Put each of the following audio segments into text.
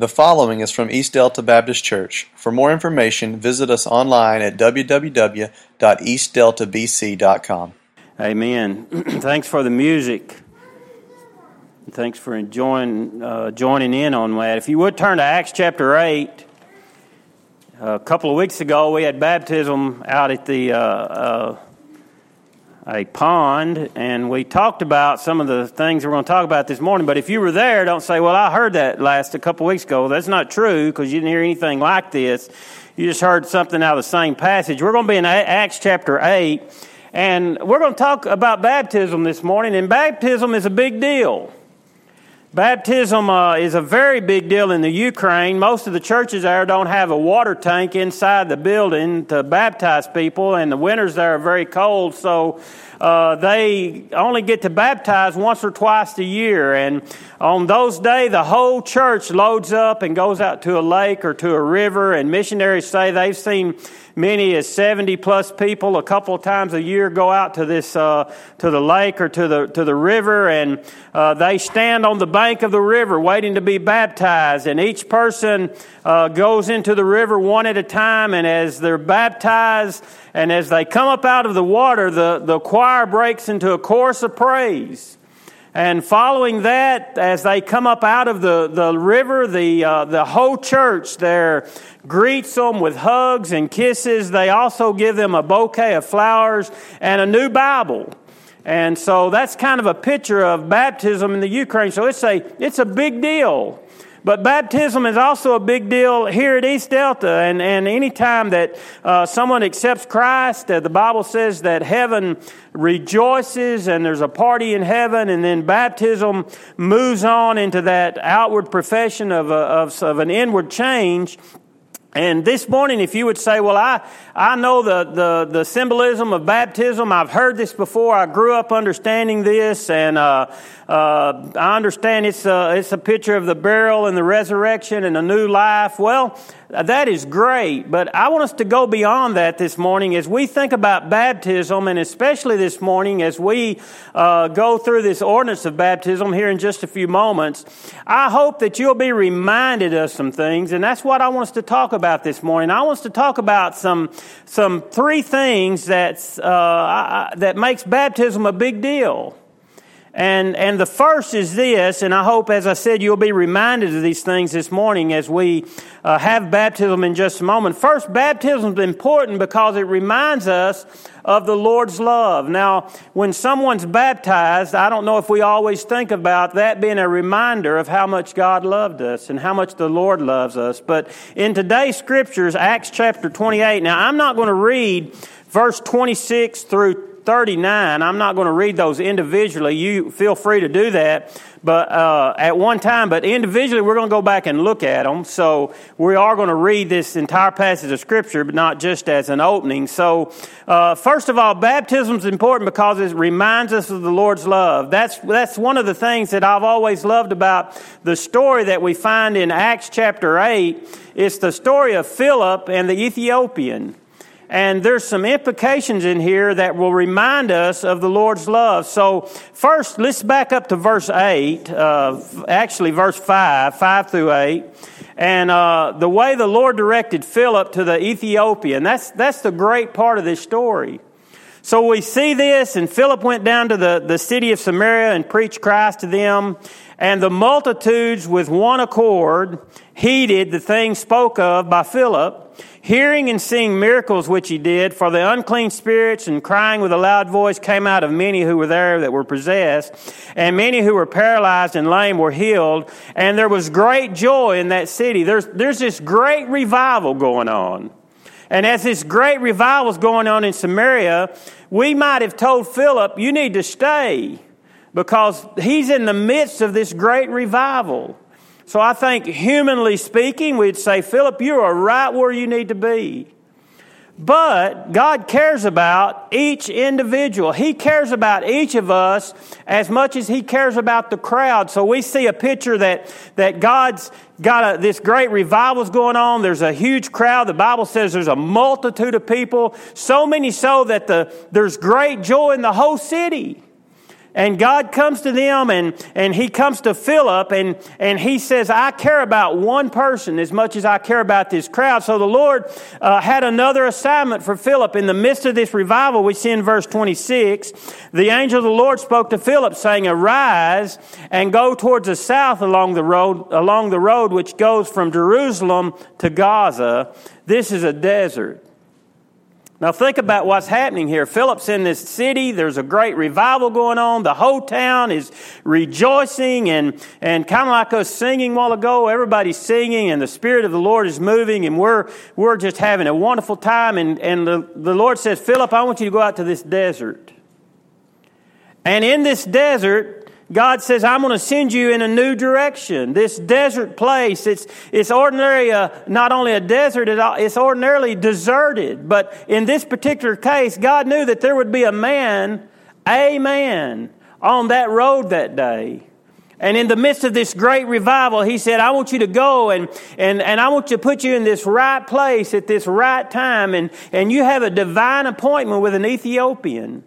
The following is from East Delta Baptist Church. For more information, visit us online at www.eastdeltabc.com. Amen. Thanks for the music. Thanks for enjoying uh, joining in on that. If you would turn to Acts chapter eight. A couple of weeks ago, we had baptism out at the uh, uh, a pond, and we talked about some of the things we're going to talk about this morning. But if you were there, don't say, "Well, I heard that last a couple weeks ago." That's not true because you didn't hear anything like this. You just heard something out of the same passage. We're going to be in Acts chapter eight, and we're going to talk about baptism this morning. And baptism is a big deal. Baptism uh, is a very big deal in the Ukraine. Most of the churches there don't have a water tank inside the building to baptize people, and the winters there are very cold, so uh, they only get to baptize once or twice a year. And on those days, the whole church loads up and goes out to a lake or to a river, and missionaries say they've seen many as 70 plus people a couple of times a year go out to this uh, to the lake or to the to the river. And uh, they stand on the bank of the river waiting to be baptized. And each person uh, goes into the river one at a time. And as they're baptized and as they come up out of the water the, the choir breaks into a chorus of praise and following that, as they come up out of the, the river, the, uh, the whole church there greets them with hugs and kisses. They also give them a bouquet of flowers and a new Bible. And so that's kind of a picture of baptism in the Ukraine. So it's a, it's a big deal. But baptism is also a big deal here at East Delta. And, and any time that uh, someone accepts Christ, uh, the Bible says that heaven rejoices and there's a party in heaven. And then baptism moves on into that outward profession of, a, of, of an inward change. And this morning, if you would say, well, I, I know the, the, the symbolism of baptism. I've heard this before. I grew up understanding this and, uh, uh, I understand it's a, it's a picture of the burial and the resurrection and a new life. Well, that is great, but I want us to go beyond that this morning as we think about baptism, and especially this morning as we uh, go through this ordinance of baptism here in just a few moments. I hope that you'll be reminded of some things, and that's what I want us to talk about this morning. I want us to talk about some some three things that's uh, that makes baptism a big deal. And, and the first is this, and I hope, as I said, you'll be reminded of these things this morning as we uh, have baptism in just a moment. First, baptism is important because it reminds us of the Lord's love. Now, when someone's baptized, I don't know if we always think about that being a reminder of how much God loved us and how much the Lord loves us. But in today's scriptures, Acts chapter 28, now I'm not going to read verse 26 through 39. I'm not going to read those individually. You feel free to do that, but uh, at one time. But individually, we're going to go back and look at them. So we are going to read this entire passage of Scripture, but not just as an opening. So uh, first of all, baptism is important because it reminds us of the Lord's love. That's that's one of the things that I've always loved about the story that we find in Acts chapter eight. It's the story of Philip and the Ethiopian. And there's some implications in here that will remind us of the Lord's love. So, first, let's back up to verse 8, uh, actually, verse 5, 5 through 8. And uh, the way the Lord directed Philip to the Ethiopian, that's, that's the great part of this story. So we see this, and Philip went down to the, the city of Samaria and preached Christ to them. And the multitudes, with one accord, heeded the things spoke of by Philip hearing and seeing miracles which he did, for the unclean spirits and crying with a loud voice came out of many who were there that were possessed, and many who were paralyzed and lame were healed, and there was great joy in that city. There's, there's this great revival going on. And as this great revival is going on in Samaria, we might have told Philip, you need to stay because he's in the midst of this great revival. So I think, humanly speaking, we'd say, Philip, you are right where you need to be. But God cares about each individual. He cares about each of us as much as He cares about the crowd. So we see a picture that, that God's got a, this great revival's going on. There's a huge crowd. The Bible says there's a multitude of people. So many so that the, there's great joy in the whole city. And God comes to them and, and he comes to Philip and, and he says, I care about one person as much as I care about this crowd. So the Lord uh, had another assignment for Philip. In the midst of this revival, we see in verse 26, the angel of the Lord spoke to Philip saying, Arise and go towards the south along the road, along the road which goes from Jerusalem to Gaza. This is a desert. Now, think about what's happening here. Philip's in this city. There's a great revival going on. The whole town is rejoicing and, and kind of like us singing a while ago. Everybody's singing and the Spirit of the Lord is moving and we're, we're just having a wonderful time. And, and the, the Lord says, Philip, I want you to go out to this desert. And in this desert, God says, I'm going to send you in a new direction. This desert place, it's, it's ordinarily a, uh, not only a desert, it's ordinarily deserted. But in this particular case, God knew that there would be a man, a man, on that road that day. And in the midst of this great revival, he said, I want you to go and, and, and I want to put you in this right place at this right time. And, and you have a divine appointment with an Ethiopian.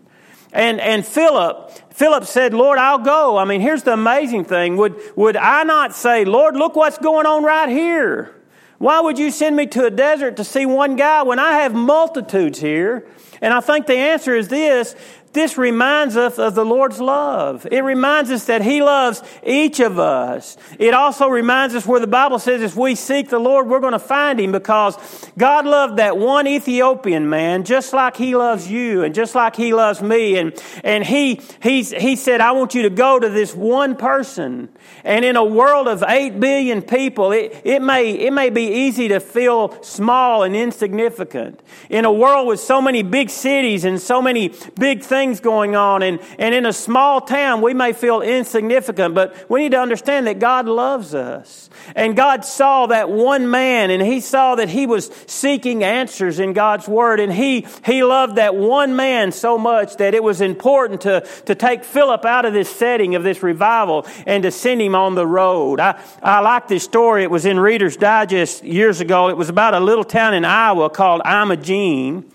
And, and Philip, Philip said, Lord, I'll go. I mean, here's the amazing thing. Would, would I not say, Lord, look what's going on right here? Why would you send me to a desert to see one guy when I have multitudes here? And I think the answer is this this reminds us of the Lord's love. It reminds us that He loves each of us. It also reminds us where the Bible says if we seek the Lord, we're going to find Him because God loved that one Ethiopian man just like He loves you and just like He loves me. And, and he, he's, he said, I want you to go to this one person. And in a world of 8 billion people, it, it, may, it may be easy to feel small and insignificant. In a world with so many big cities and so many big things things going on. And, and in a small town, we may feel insignificant, but we need to understand that God loves us. And God saw that one man and he saw that he was seeking answers in God's word. And he, he loved that one man so much that it was important to, to take Philip out of this setting of this revival and to send him on the road. I, I like this story. It was in Reader's Digest years ago. It was about a little town in Iowa called Imogene.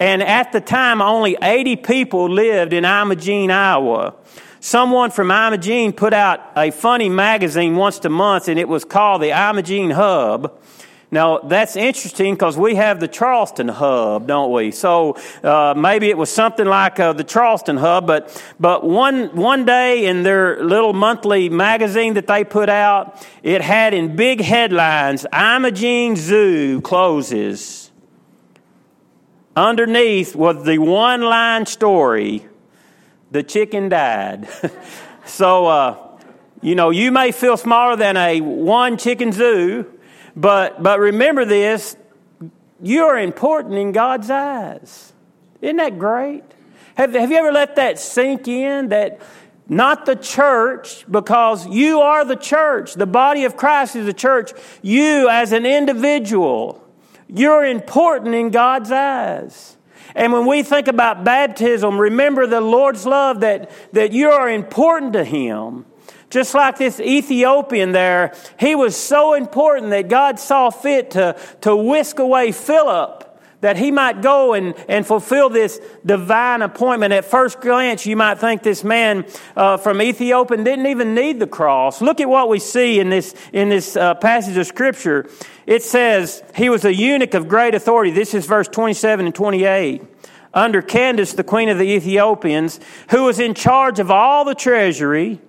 And at the time, only 80 people lived in Imogene, Iowa. Someone from Imogene put out a funny magazine once a month, and it was called the Imogene Hub. Now, that's interesting because we have the Charleston Hub, don't we? So uh, maybe it was something like uh, the Charleston Hub, but, but one, one day in their little monthly magazine that they put out, it had in big headlines Imogene Zoo closes. Underneath was the one line story the chicken died. so, uh, you know, you may feel smaller than a one chicken zoo, but, but remember this you are important in God's eyes. Isn't that great? Have, have you ever let that sink in that not the church, because you are the church. The body of Christ is the church. You, as an individual, you're important in God's eyes. And when we think about baptism, remember the Lord's love that, that you are important to Him. Just like this Ethiopian there, he was so important that God saw fit to, to whisk away Philip that he might go and, and fulfill this divine appointment. At first glance, you might think this man uh, from Ethiopia didn't even need the cross. Look at what we see in this, in this uh, passage of Scripture. It says, He was a eunuch of great authority. This is verse 27 and 28. Under Candace, the queen of the Ethiopians, who was in charge of all the treasury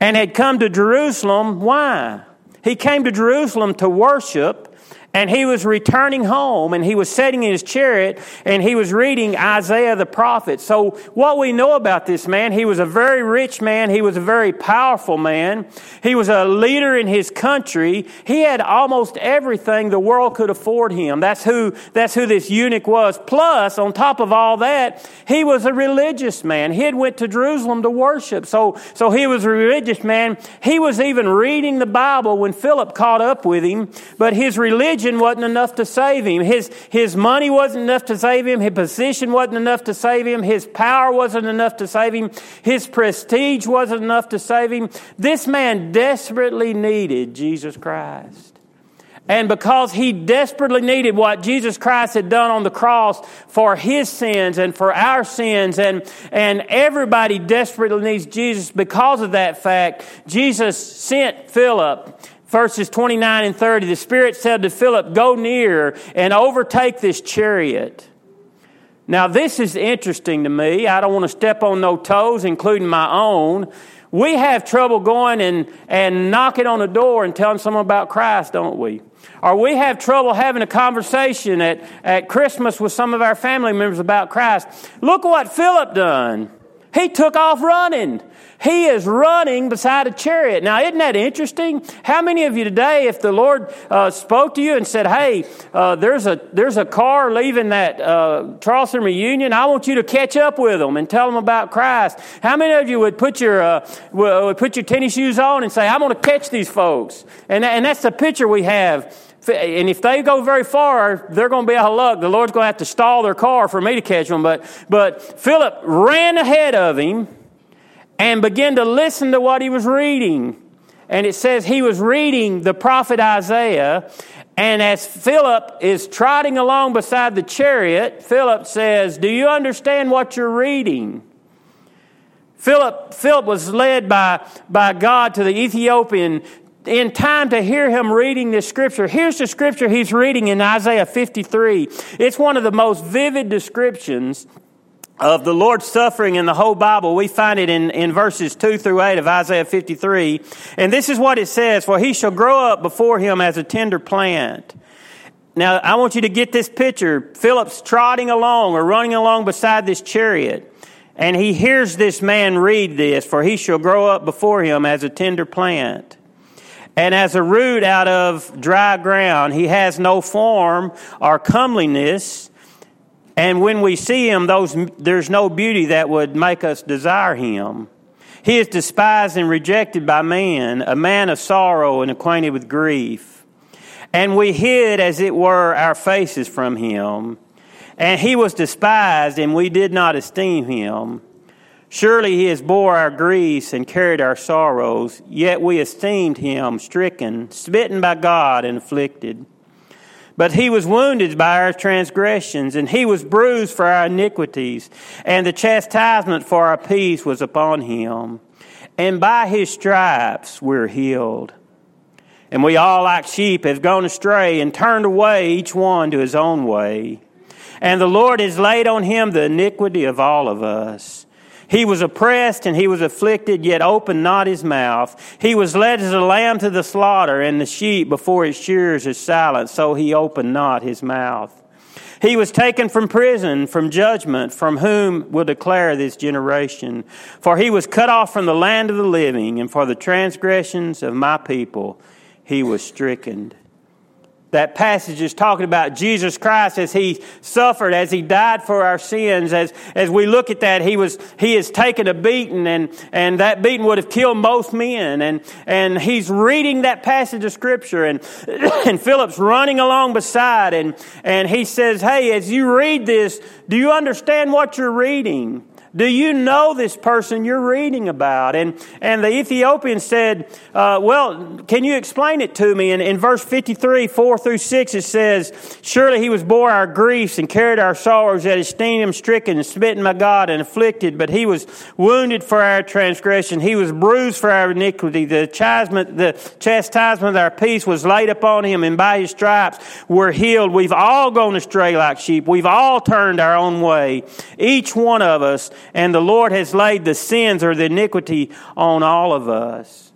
and had come to Jerusalem. Why? He came to Jerusalem to worship and he was returning home and he was sitting in his chariot and he was reading Isaiah the prophet. So, what we know about this man, he was a very rich man. He was a very powerful man. He was a leader in his country. He had almost everything the world could afford him. That's who, that's who this eunuch was. Plus, on top of all that, he was a religious man. He had went to Jerusalem to worship. So, so he was a religious man. He was even reading the Bible when Philip caught up with him, but his religion religion wasn't enough to save him. His, his money wasn't enough to save him. His position wasn't enough to save him. His power wasn't enough to save him. His prestige wasn't enough to save him. This man desperately needed Jesus Christ. And because he desperately needed what Jesus Christ had done on the cross for his sins and for our sins, and, and everybody desperately needs Jesus because of that fact, Jesus sent Philip verses 29 and 30, the Spirit said to Philip, Go near and overtake this chariot. Now, this is interesting to me. I don't want to step on no toes, including my own. We have trouble going and, and knocking on the door and telling someone about Christ, don't we? Or we have trouble having a conversation at, at Christmas with some of our family members about Christ. Look what Philip done. He took off running. He is running beside a chariot. Now, isn't that interesting? How many of you today, if the Lord uh, spoke to you and said, "Hey, uh, there's a there's a car leaving that uh, Charleston reunion. I want you to catch up with them and tell them about Christ." How many of you would put your uh, would put your tennis shoes on and say, "I'm going to catch these folks"? And and that's the picture we have. And if they go very far, they're going to be out of luck. The Lord's going to have to stall their car for me to catch them. But, but Philip ran ahead of him and began to listen to what he was reading. And it says he was reading the prophet Isaiah. And as Philip is trotting along beside the chariot, Philip says, Do you understand what you're reading? Philip, Philip was led by, by God to the Ethiopian in time to hear him reading this scripture. Here's the scripture he's reading in Isaiah 53. It's one of the most vivid descriptions of the Lord's suffering in the whole Bible. We find it in, in verses 2 through 8 of Isaiah 53. And this is what it says For he shall grow up before him as a tender plant. Now, I want you to get this picture. Philip's trotting along or running along beside this chariot. And he hears this man read this, for he shall grow up before him as a tender plant. And as a root out of dry ground, he has no form or comeliness and when we see him, those, there's no beauty that would make us desire him. He is despised and rejected by men, a man of sorrow and acquainted with grief. And we hid, as it were, our faces from him. And he was despised, and we did not esteem him. Surely he has bore our griefs and carried our sorrows, yet we esteemed him stricken, smitten by God, and afflicted. But he was wounded by our transgressions, and he was bruised for our iniquities, and the chastisement for our peace was upon him. And by his stripes we're healed. And we all, like sheep, have gone astray and turned away, each one to his own way. And the Lord has laid on him the iniquity of all of us. He was oppressed and he was afflicted, yet opened not his mouth. He was led as a lamb to the slaughter, and the sheep before his shears is silent, so he opened not his mouth. He was taken from prison, from judgment, from whom will declare this generation. For he was cut off from the land of the living, and for the transgressions of my people he was stricken that passage is talking about Jesus Christ as he suffered, as he died for our sins. As, as we look at that, he was, he has taken a beating and, and that beating would have killed most men. And, and he's reading that passage of scripture and, and Philip's running along beside and, and he says, Hey, as you read this, do you understand what you're reading? Do you know this person you're reading about? And, and the Ethiopian said, uh, Well, can you explain it to me? And in verse 53, 4 through 6, it says, Surely he was bore our griefs and carried our sorrows, that esteemed him stricken and smitten by God and afflicted. But he was wounded for our transgression, he was bruised for our iniquity. The chastisement, the chastisement of our peace was laid upon him, and by his stripes we're healed. We've all gone astray like sheep, we've all turned our own way. Each one of us and the Lord has laid the sins or the iniquity on all of us.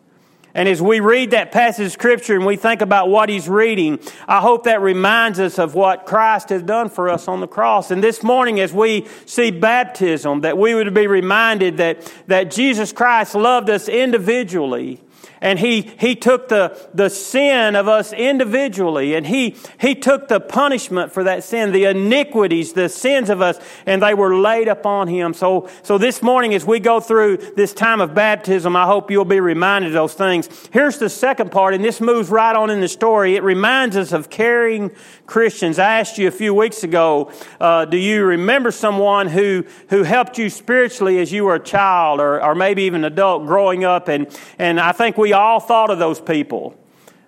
And as we read that passage of Scripture and we think about what He's reading, I hope that reminds us of what Christ has done for us on the cross. And this morning, as we see baptism, that we would be reminded that, that Jesus Christ loved us individually and he, he took the, the sin of us individually and he, he took the punishment for that sin, the iniquities, the sins of us, and they were laid upon him. So, so this morning as we go through this time of baptism, I hope you'll be reminded of those things. Here's the second part, and this moves right on in the story. It reminds us of caring Christians. I asked you a few weeks ago, uh, do you remember someone who, who helped you spiritually as you were a child or, or maybe even adult growing up? And, and I think we we all thought of those people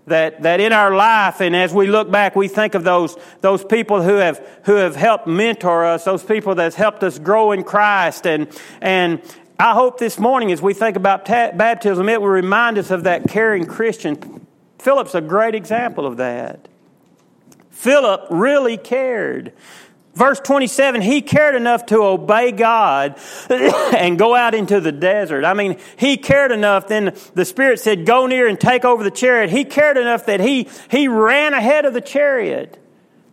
that, that in our life, and as we look back, we think of those, those people who have, who have helped mentor us, those people that have helped us grow in Christ. And, and I hope this morning, as we think about ta- baptism, it will remind us of that caring Christian. Philip's a great example of that. Philip really cared. Verse 27, he cared enough to obey God and go out into the desert. I mean, he cared enough, then the Spirit said, Go near and take over the chariot. He cared enough that he, he ran ahead of the chariot.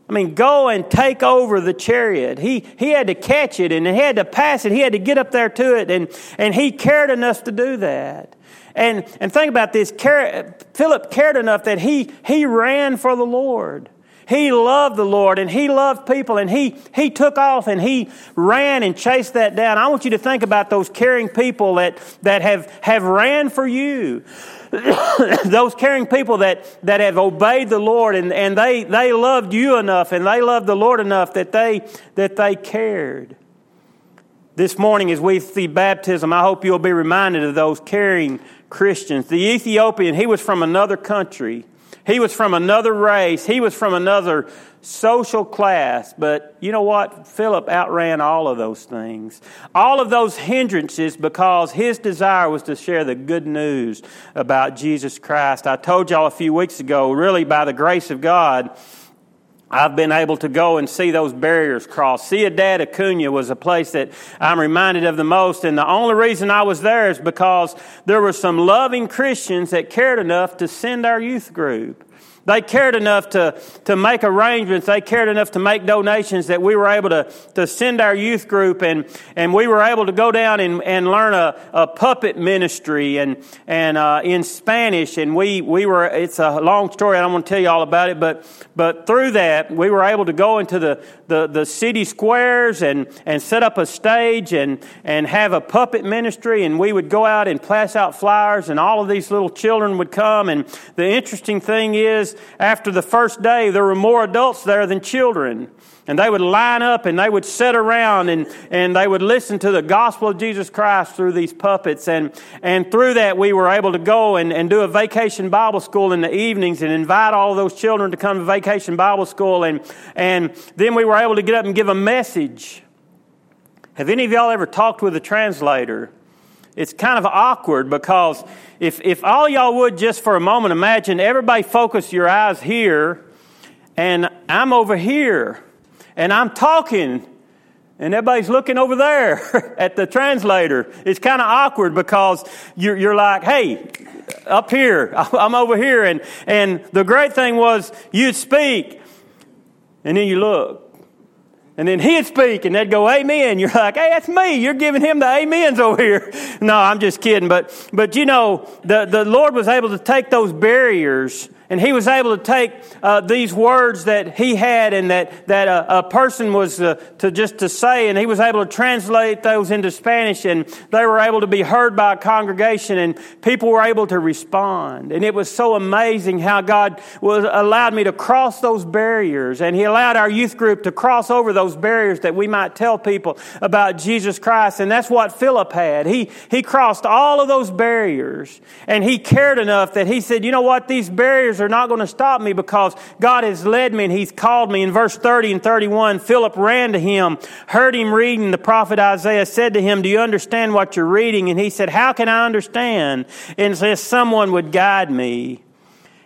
I mean, go and take over the chariot. He, he had to catch it and he had to pass it. He had to get up there to it, and, and he cared enough to do that. And, and think about this Philip cared enough that he, he ran for the Lord. He loved the Lord and he loved people and he, he took off and he ran and chased that down. I want you to think about those caring people that, that have, have ran for you. those caring people that, that have obeyed the Lord and, and they, they loved you enough and they loved the Lord enough that they, that they cared. This morning, as we see baptism, I hope you'll be reminded of those caring Christians. The Ethiopian, he was from another country. He was from another race. He was from another social class. But you know what? Philip outran all of those things. All of those hindrances because his desire was to share the good news about Jesus Christ. I told y'all a few weeks ago, really by the grace of God, I've been able to go and see those barriers crossed. Ciudad Acuna was a place that I'm reminded of the most, and the only reason I was there is because there were some loving Christians that cared enough to send our youth group. They cared enough to, to make arrangements. They cared enough to make donations that we were able to, to send our youth group and, and we were able to go down and, and learn a, a puppet ministry and, and uh, in Spanish. And we, we were, it's a long story. I don't want to tell you all about it, but, but through that, we were able to go into the, the, the city squares and, and set up a stage and, and have a puppet ministry. And we would go out and pass out flyers and all of these little children would come. And the interesting thing is, after the first day, there were more adults there than children. And they would line up and they would sit around and, and they would listen to the gospel of Jesus Christ through these puppets. And, and through that, we were able to go and, and do a vacation Bible school in the evenings and invite all those children to come to vacation Bible school. And, and then we were able to get up and give a message. Have any of y'all ever talked with a translator? It's kind of awkward because if, if all y'all would just for a moment imagine everybody focus your eyes here and I'm over here and I'm talking and everybody's looking over there at the translator. It's kind of awkward because you're, you're like, hey, up here, I'm over here. And, and the great thing was you'd speak and then you look and then he'd speak and they'd go, Amen. You're like, hey, that's me. You're giving him the amens over here. No, I'm just kidding. But, but you know, the, the Lord was able to take those barriers and he was able to take uh, these words that he had and that, that a, a person was uh, to just to say, and he was able to translate those into Spanish, and they were able to be heard by a congregation, and people were able to respond. And it was so amazing how God was allowed me to cross those barriers, and he allowed our youth group to cross over those barriers that we might tell people about Jesus Christ. And that's what Philip had. He, he crossed all of those barriers, and he cared enough that he said, you know what, these barriers are not going to stop me because God has led me and He's called me. In verse 30 and 31, Philip ran to him, heard him reading. The prophet Isaiah said to him, Do you understand what you're reading? And he said, How can I understand? And Unless someone would guide me.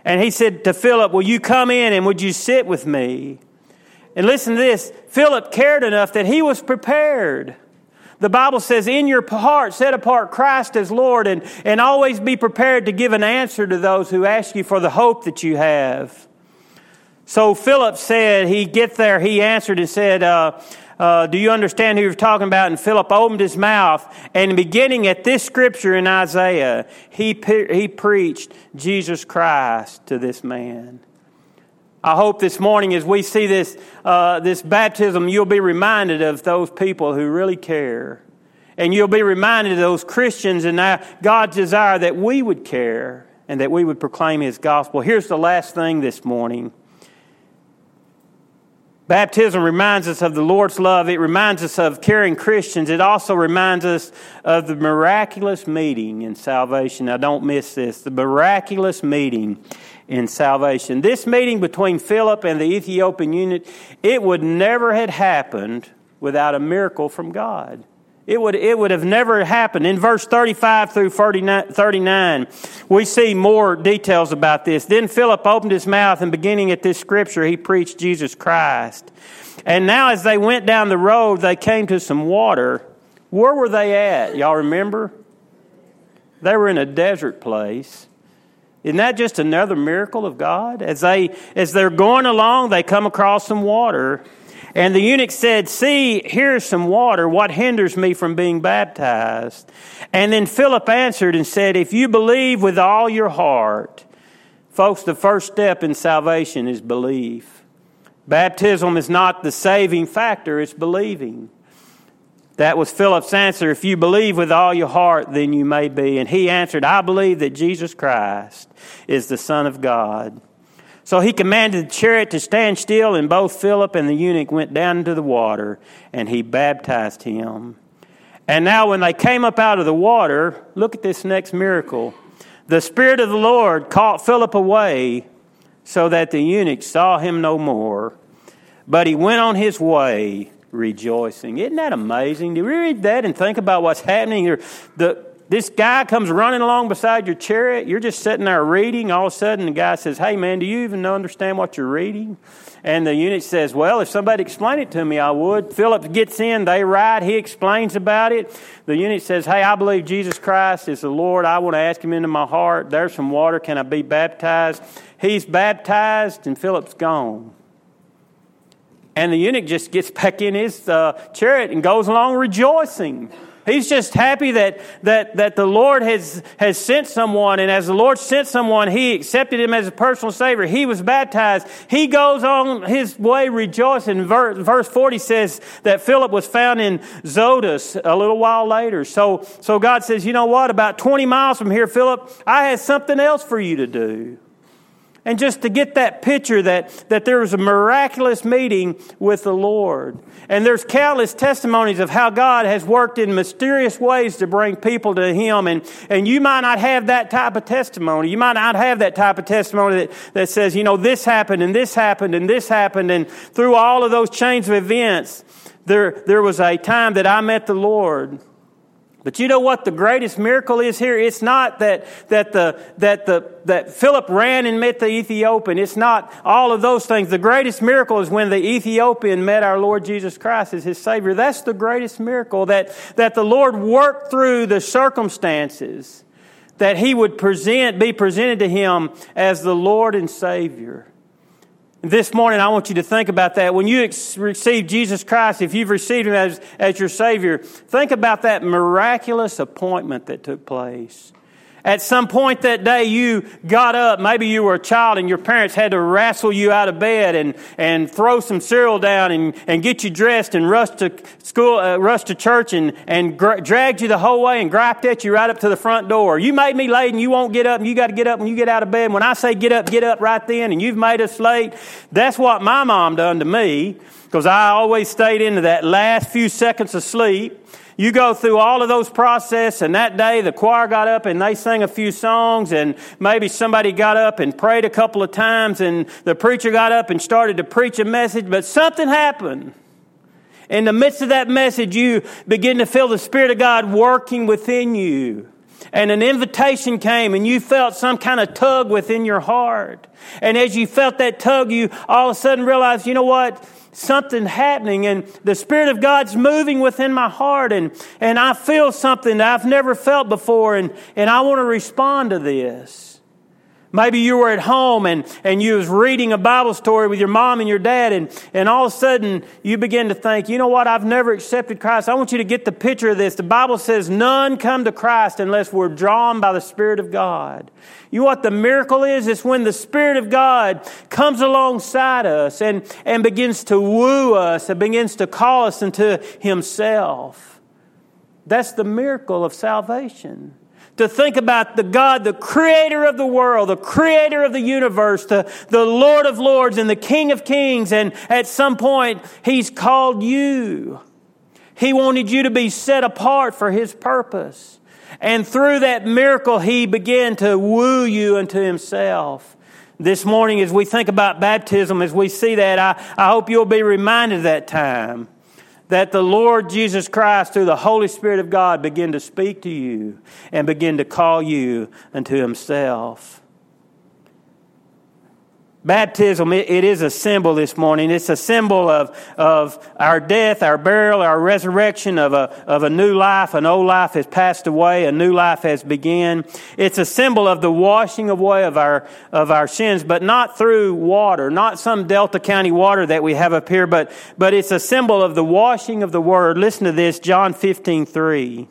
And he said to Philip, Will you come in and would you sit with me? And listen to this Philip cared enough that he was prepared. The Bible says, in your heart, set apart Christ as Lord and, and always be prepared to give an answer to those who ask you for the hope that you have. So Philip said, he get there, he answered and said, uh, uh, do you understand who you're talking about? And Philip opened his mouth, and beginning at this scripture in Isaiah, he, he preached Jesus Christ to this man. I hope this morning, as we see this, uh, this baptism, you'll be reminded of those people who really care. And you'll be reminded of those Christians and God's desire that we would care and that we would proclaim His gospel. Here's the last thing this morning Baptism reminds us of the Lord's love. It reminds us of caring Christians. It also reminds us of the miraculous meeting in salvation. Now, don't miss this the miraculous meeting in salvation. This meeting between Philip and the Ethiopian eunuch, it would never have happened without a miracle from God. It would, it would have never happened. In verse 35 through 39, we see more details about this. Then Philip opened his mouth, and beginning at this scripture, he preached Jesus Christ. And now, as they went down the road, they came to some water. Where were they at? Y'all remember? They were in a desert place. Isn't that just another miracle of God? As, they, as they're going along, they come across some water. And the eunuch said, See, here's some water. What hinders me from being baptized? And then Philip answered and said, If you believe with all your heart, folks, the first step in salvation is belief. Baptism is not the saving factor, it's believing. That was Philip's answer. If you believe with all your heart, then you may be. And he answered, I believe that Jesus Christ is the Son of God. So he commanded the chariot to stand still, and both Philip and the eunuch went down into the water, and he baptized him. And now, when they came up out of the water, look at this next miracle. The Spirit of the Lord caught Philip away, so that the eunuch saw him no more. But he went on his way rejoicing. Isn't that amazing? Do we read that and think about what's happening here? The, this guy comes running along beside your chariot. You're just sitting there reading. All of a sudden, the guy says, Hey, man, do you even understand what you're reading? And the eunuch says, Well, if somebody explained it to me, I would. Philip gets in, they ride, he explains about it. The eunuch says, Hey, I believe Jesus Christ is the Lord. I want to ask him into my heart. There's some water. Can I be baptized? He's baptized, and Philip's gone. And the eunuch just gets back in his uh, chariot and goes along rejoicing. He's just happy that, that, that the Lord has, has sent someone, and as the Lord sent someone, He accepted him as a personal Savior. He was baptized. He goes on his way rejoicing. Verse, verse 40 says that Philip was found in Azotus a little while later. So, so God says, You know what? About 20 miles from here, Philip, I had something else for you to do. And just to get that picture that, that there was a miraculous meeting with the Lord. And there's countless testimonies of how God has worked in mysterious ways to bring people to Him. And, and you might not have that type of testimony. You might not have that type of testimony that, that says, you know, this happened and this happened and this happened. And through all of those chains of events, there, there was a time that I met the Lord but you know what the greatest miracle is here? It's not that, that, the, that, the, that Philip ran and met the Ethiopian. It's not all of those things. The greatest miracle is when the Ethiopian met our Lord Jesus Christ as his Savior. That's the greatest miracle that, that the Lord worked through the circumstances that he would present, be presented to him as the Lord and Savior. This morning, I want you to think about that. When you ex- receive Jesus Christ, if you've received Him as, as your Savior, think about that miraculous appointment that took place. At some point that day, you got up. Maybe you were a child and your parents had to wrestle you out of bed and, and throw some cereal down and, and get you dressed and rush to school, uh, rush to church and, and gra- dragged you the whole way and griped at you right up to the front door. You made me late and you won't get up and you got to get up when you get out of bed. When I say get up, get up right then and you've made us late. That's what my mom done to me because I always stayed into that last few seconds of sleep. You go through all of those process and that day the choir got up and they sang a few songs and maybe somebody got up and prayed a couple of times and the preacher got up and started to preach a message but something happened. In the midst of that message you begin to feel the spirit of god working within you. And an invitation came and you felt some kind of tug within your heart. And as you felt that tug you all of a sudden realized you know what something happening and the Spirit of God's moving within my heart and, and I feel something that I've never felt before and, and I want to respond to this. Maybe you were at home and, and you was reading a Bible story with your mom and your dad and, and all of a sudden you begin to think, you know what, I've never accepted Christ. I want you to get the picture of this. The Bible says none come to Christ unless we're drawn by the Spirit of God. You know what the miracle is? It's when the Spirit of God comes alongside us and, and begins to woo us and begins to call us into Himself. That's the miracle of salvation. To think about the God, the creator of the world, the creator of the universe, the, the Lord of lords and the King of kings. And at some point, He's called you. He wanted you to be set apart for His purpose. And through that miracle, He began to woo you unto Himself. This morning, as we think about baptism, as we see that, I, I hope you'll be reminded of that time that the Lord Jesus Christ, through the Holy Spirit of God, begin to speak to you and begin to call you unto Himself. Baptism, it, it is a symbol this morning. It's a symbol of, of our death, our burial, our resurrection of a, of a new life. An old life has passed away, a new life has begun. It's a symbol of the washing away of our, of our sins, but not through water, not some Delta County water that we have up here, but, but it's a symbol of the washing of the Word. Listen to this, John 15, 3.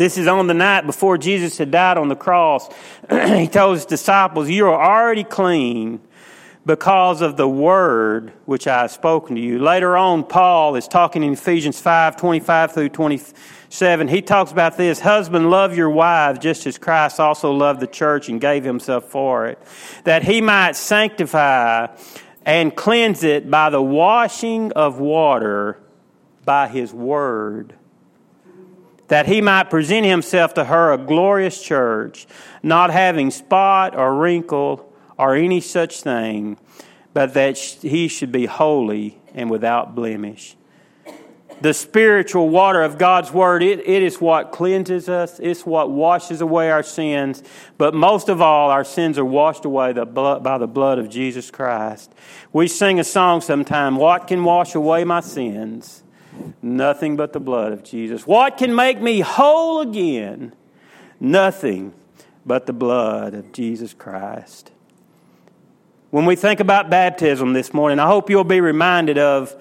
This is on the night before Jesus had died on the cross. he told his disciples, You are already clean because of the word which I have spoken to you. Later on, Paul is talking in Ephesians 5 25 through 27. He talks about this Husband, love your wife just as Christ also loved the church and gave himself for it, that he might sanctify and cleanse it by the washing of water by his word that he might present himself to her a glorious church, not having spot or wrinkle or any such thing, but that he should be holy and without blemish. The spiritual water of God's Word, it, it is what cleanses us, it's what washes away our sins, but most of all, our sins are washed away the blood, by the blood of Jesus Christ. We sing a song sometime, What can wash away my sins? Nothing but the blood of Jesus. What can make me whole again? Nothing but the blood of Jesus Christ. When we think about baptism this morning, I hope you'll be reminded of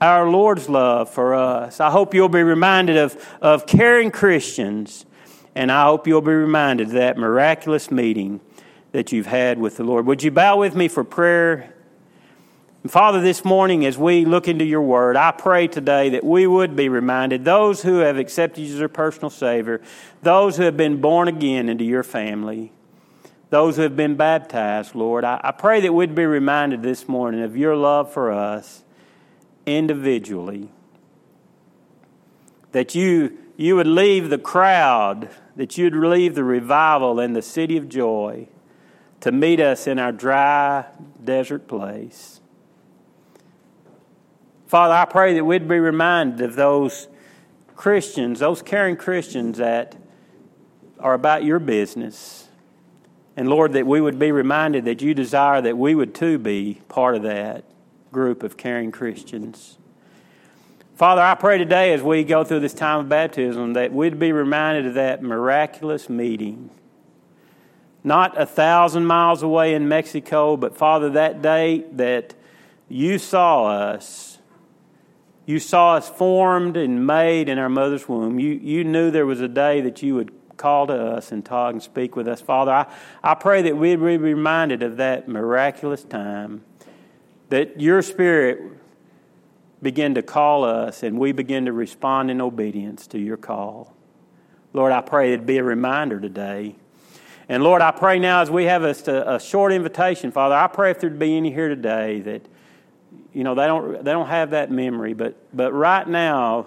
our Lord's love for us. I hope you'll be reminded of, of caring Christians. And I hope you'll be reminded of that miraculous meeting that you've had with the Lord. Would you bow with me for prayer Father, this morning as we look into your word, I pray today that we would be reminded, those who have accepted you as their personal Savior, those who have been born again into your family, those who have been baptized, Lord, I, I pray that we'd be reminded this morning of your love for us individually. That you, you would leave the crowd, that you'd leave the revival and the city of joy to meet us in our dry desert place. Father, I pray that we'd be reminded of those Christians, those caring Christians that are about your business. And Lord, that we would be reminded that you desire that we would too be part of that group of caring Christians. Father, I pray today as we go through this time of baptism that we'd be reminded of that miraculous meeting. Not a thousand miles away in Mexico, but Father, that day that you saw us you saw us formed and made in our mother's womb. You, you knew there was a day that you would call to us and talk and speak with us. Father, I, I pray that we'd be reminded of that miraculous time, that your Spirit begin to call us and we begin to respond in obedience to your call. Lord, I pray it'd be a reminder today. And Lord, I pray now as we have a, a short invitation, Father, I pray if there'd be any here today that you know, they don't, they don't have that memory, but, but right now,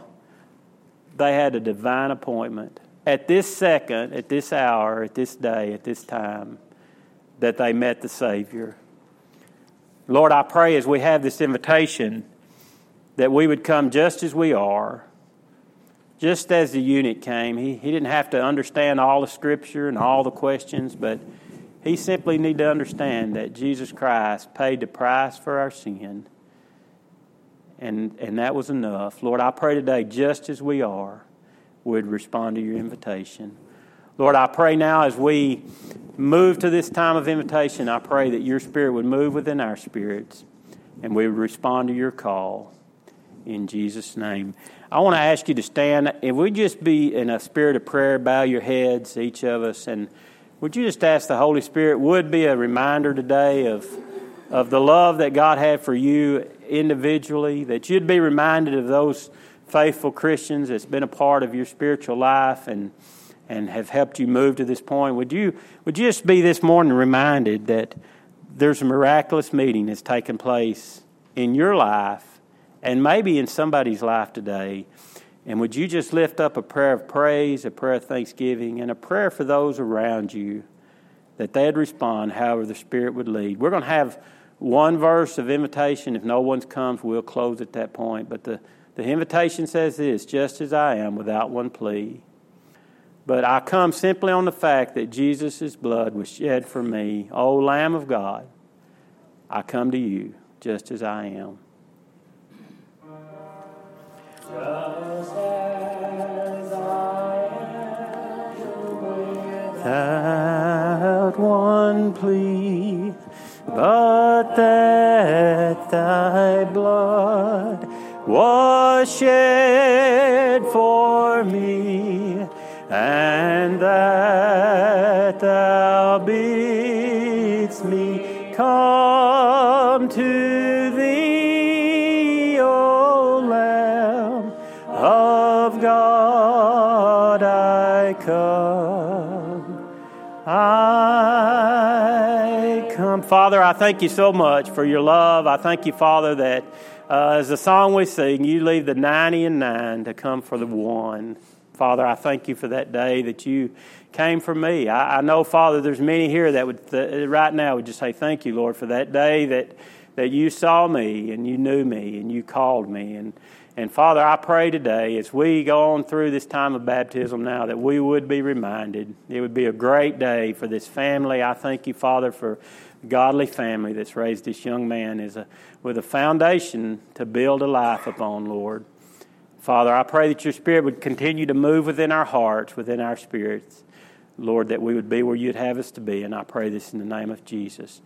they had a divine appointment. At this second, at this hour, at this day, at this time, that they met the Savior. Lord, I pray as we have this invitation that we would come just as we are, just as the eunuch came. He, he didn't have to understand all the Scripture and all the questions, but he simply needed to understand that Jesus Christ paid the price for our sin and, and that was enough. Lord, I pray today, just as we are, would respond to your invitation. Lord, I pray now as we move to this time of invitation, I pray that your spirit would move within our spirits and we would respond to your call in Jesus' name. I want to ask you to stand. If we just be in a spirit of prayer, bow your heads, each of us, and would you just ask the Holy Spirit, would be a reminder today of, of the love that God had for you individually, that you'd be reminded of those faithful Christians that's been a part of your spiritual life and and have helped you move to this point. Would you, would you just be this morning reminded that there's a miraculous meeting that's taken place in your life and maybe in somebody's life today? And would you just lift up a prayer of praise, a prayer of thanksgiving, and a prayer for those around you that they'd respond however the Spirit would lead? We're going to have one verse of invitation. If no one comes, we'll close at that point. But the, the invitation says this just as I am, without one plea. But I come simply on the fact that Jesus' blood was shed for me. O Lamb of God, I come to you just as I am. Just as I am without one plea, but that thy blood was shed for me, and that thou bidst me come to thee, O Lamb of God, I come. Father, I thank you so much for your love. I thank you, Father, that uh, as the song we sing, you leave the 90 and 9 to come for the one. Father, I thank you for that day that you came for me. I, I know, Father, there's many here that would th- right now would just say, Thank you, Lord, for that day that, that you saw me and you knew me and you called me. And, and Father, I pray today as we go on through this time of baptism now that we would be reminded. It would be a great day for this family. I thank you, Father, for godly family that's raised this young man is a, with a foundation to build a life upon, Lord. Father, I pray that your Spirit would continue to move within our hearts, within our spirits, Lord, that we would be where you'd have us to be. And I pray this in the name of Jesus.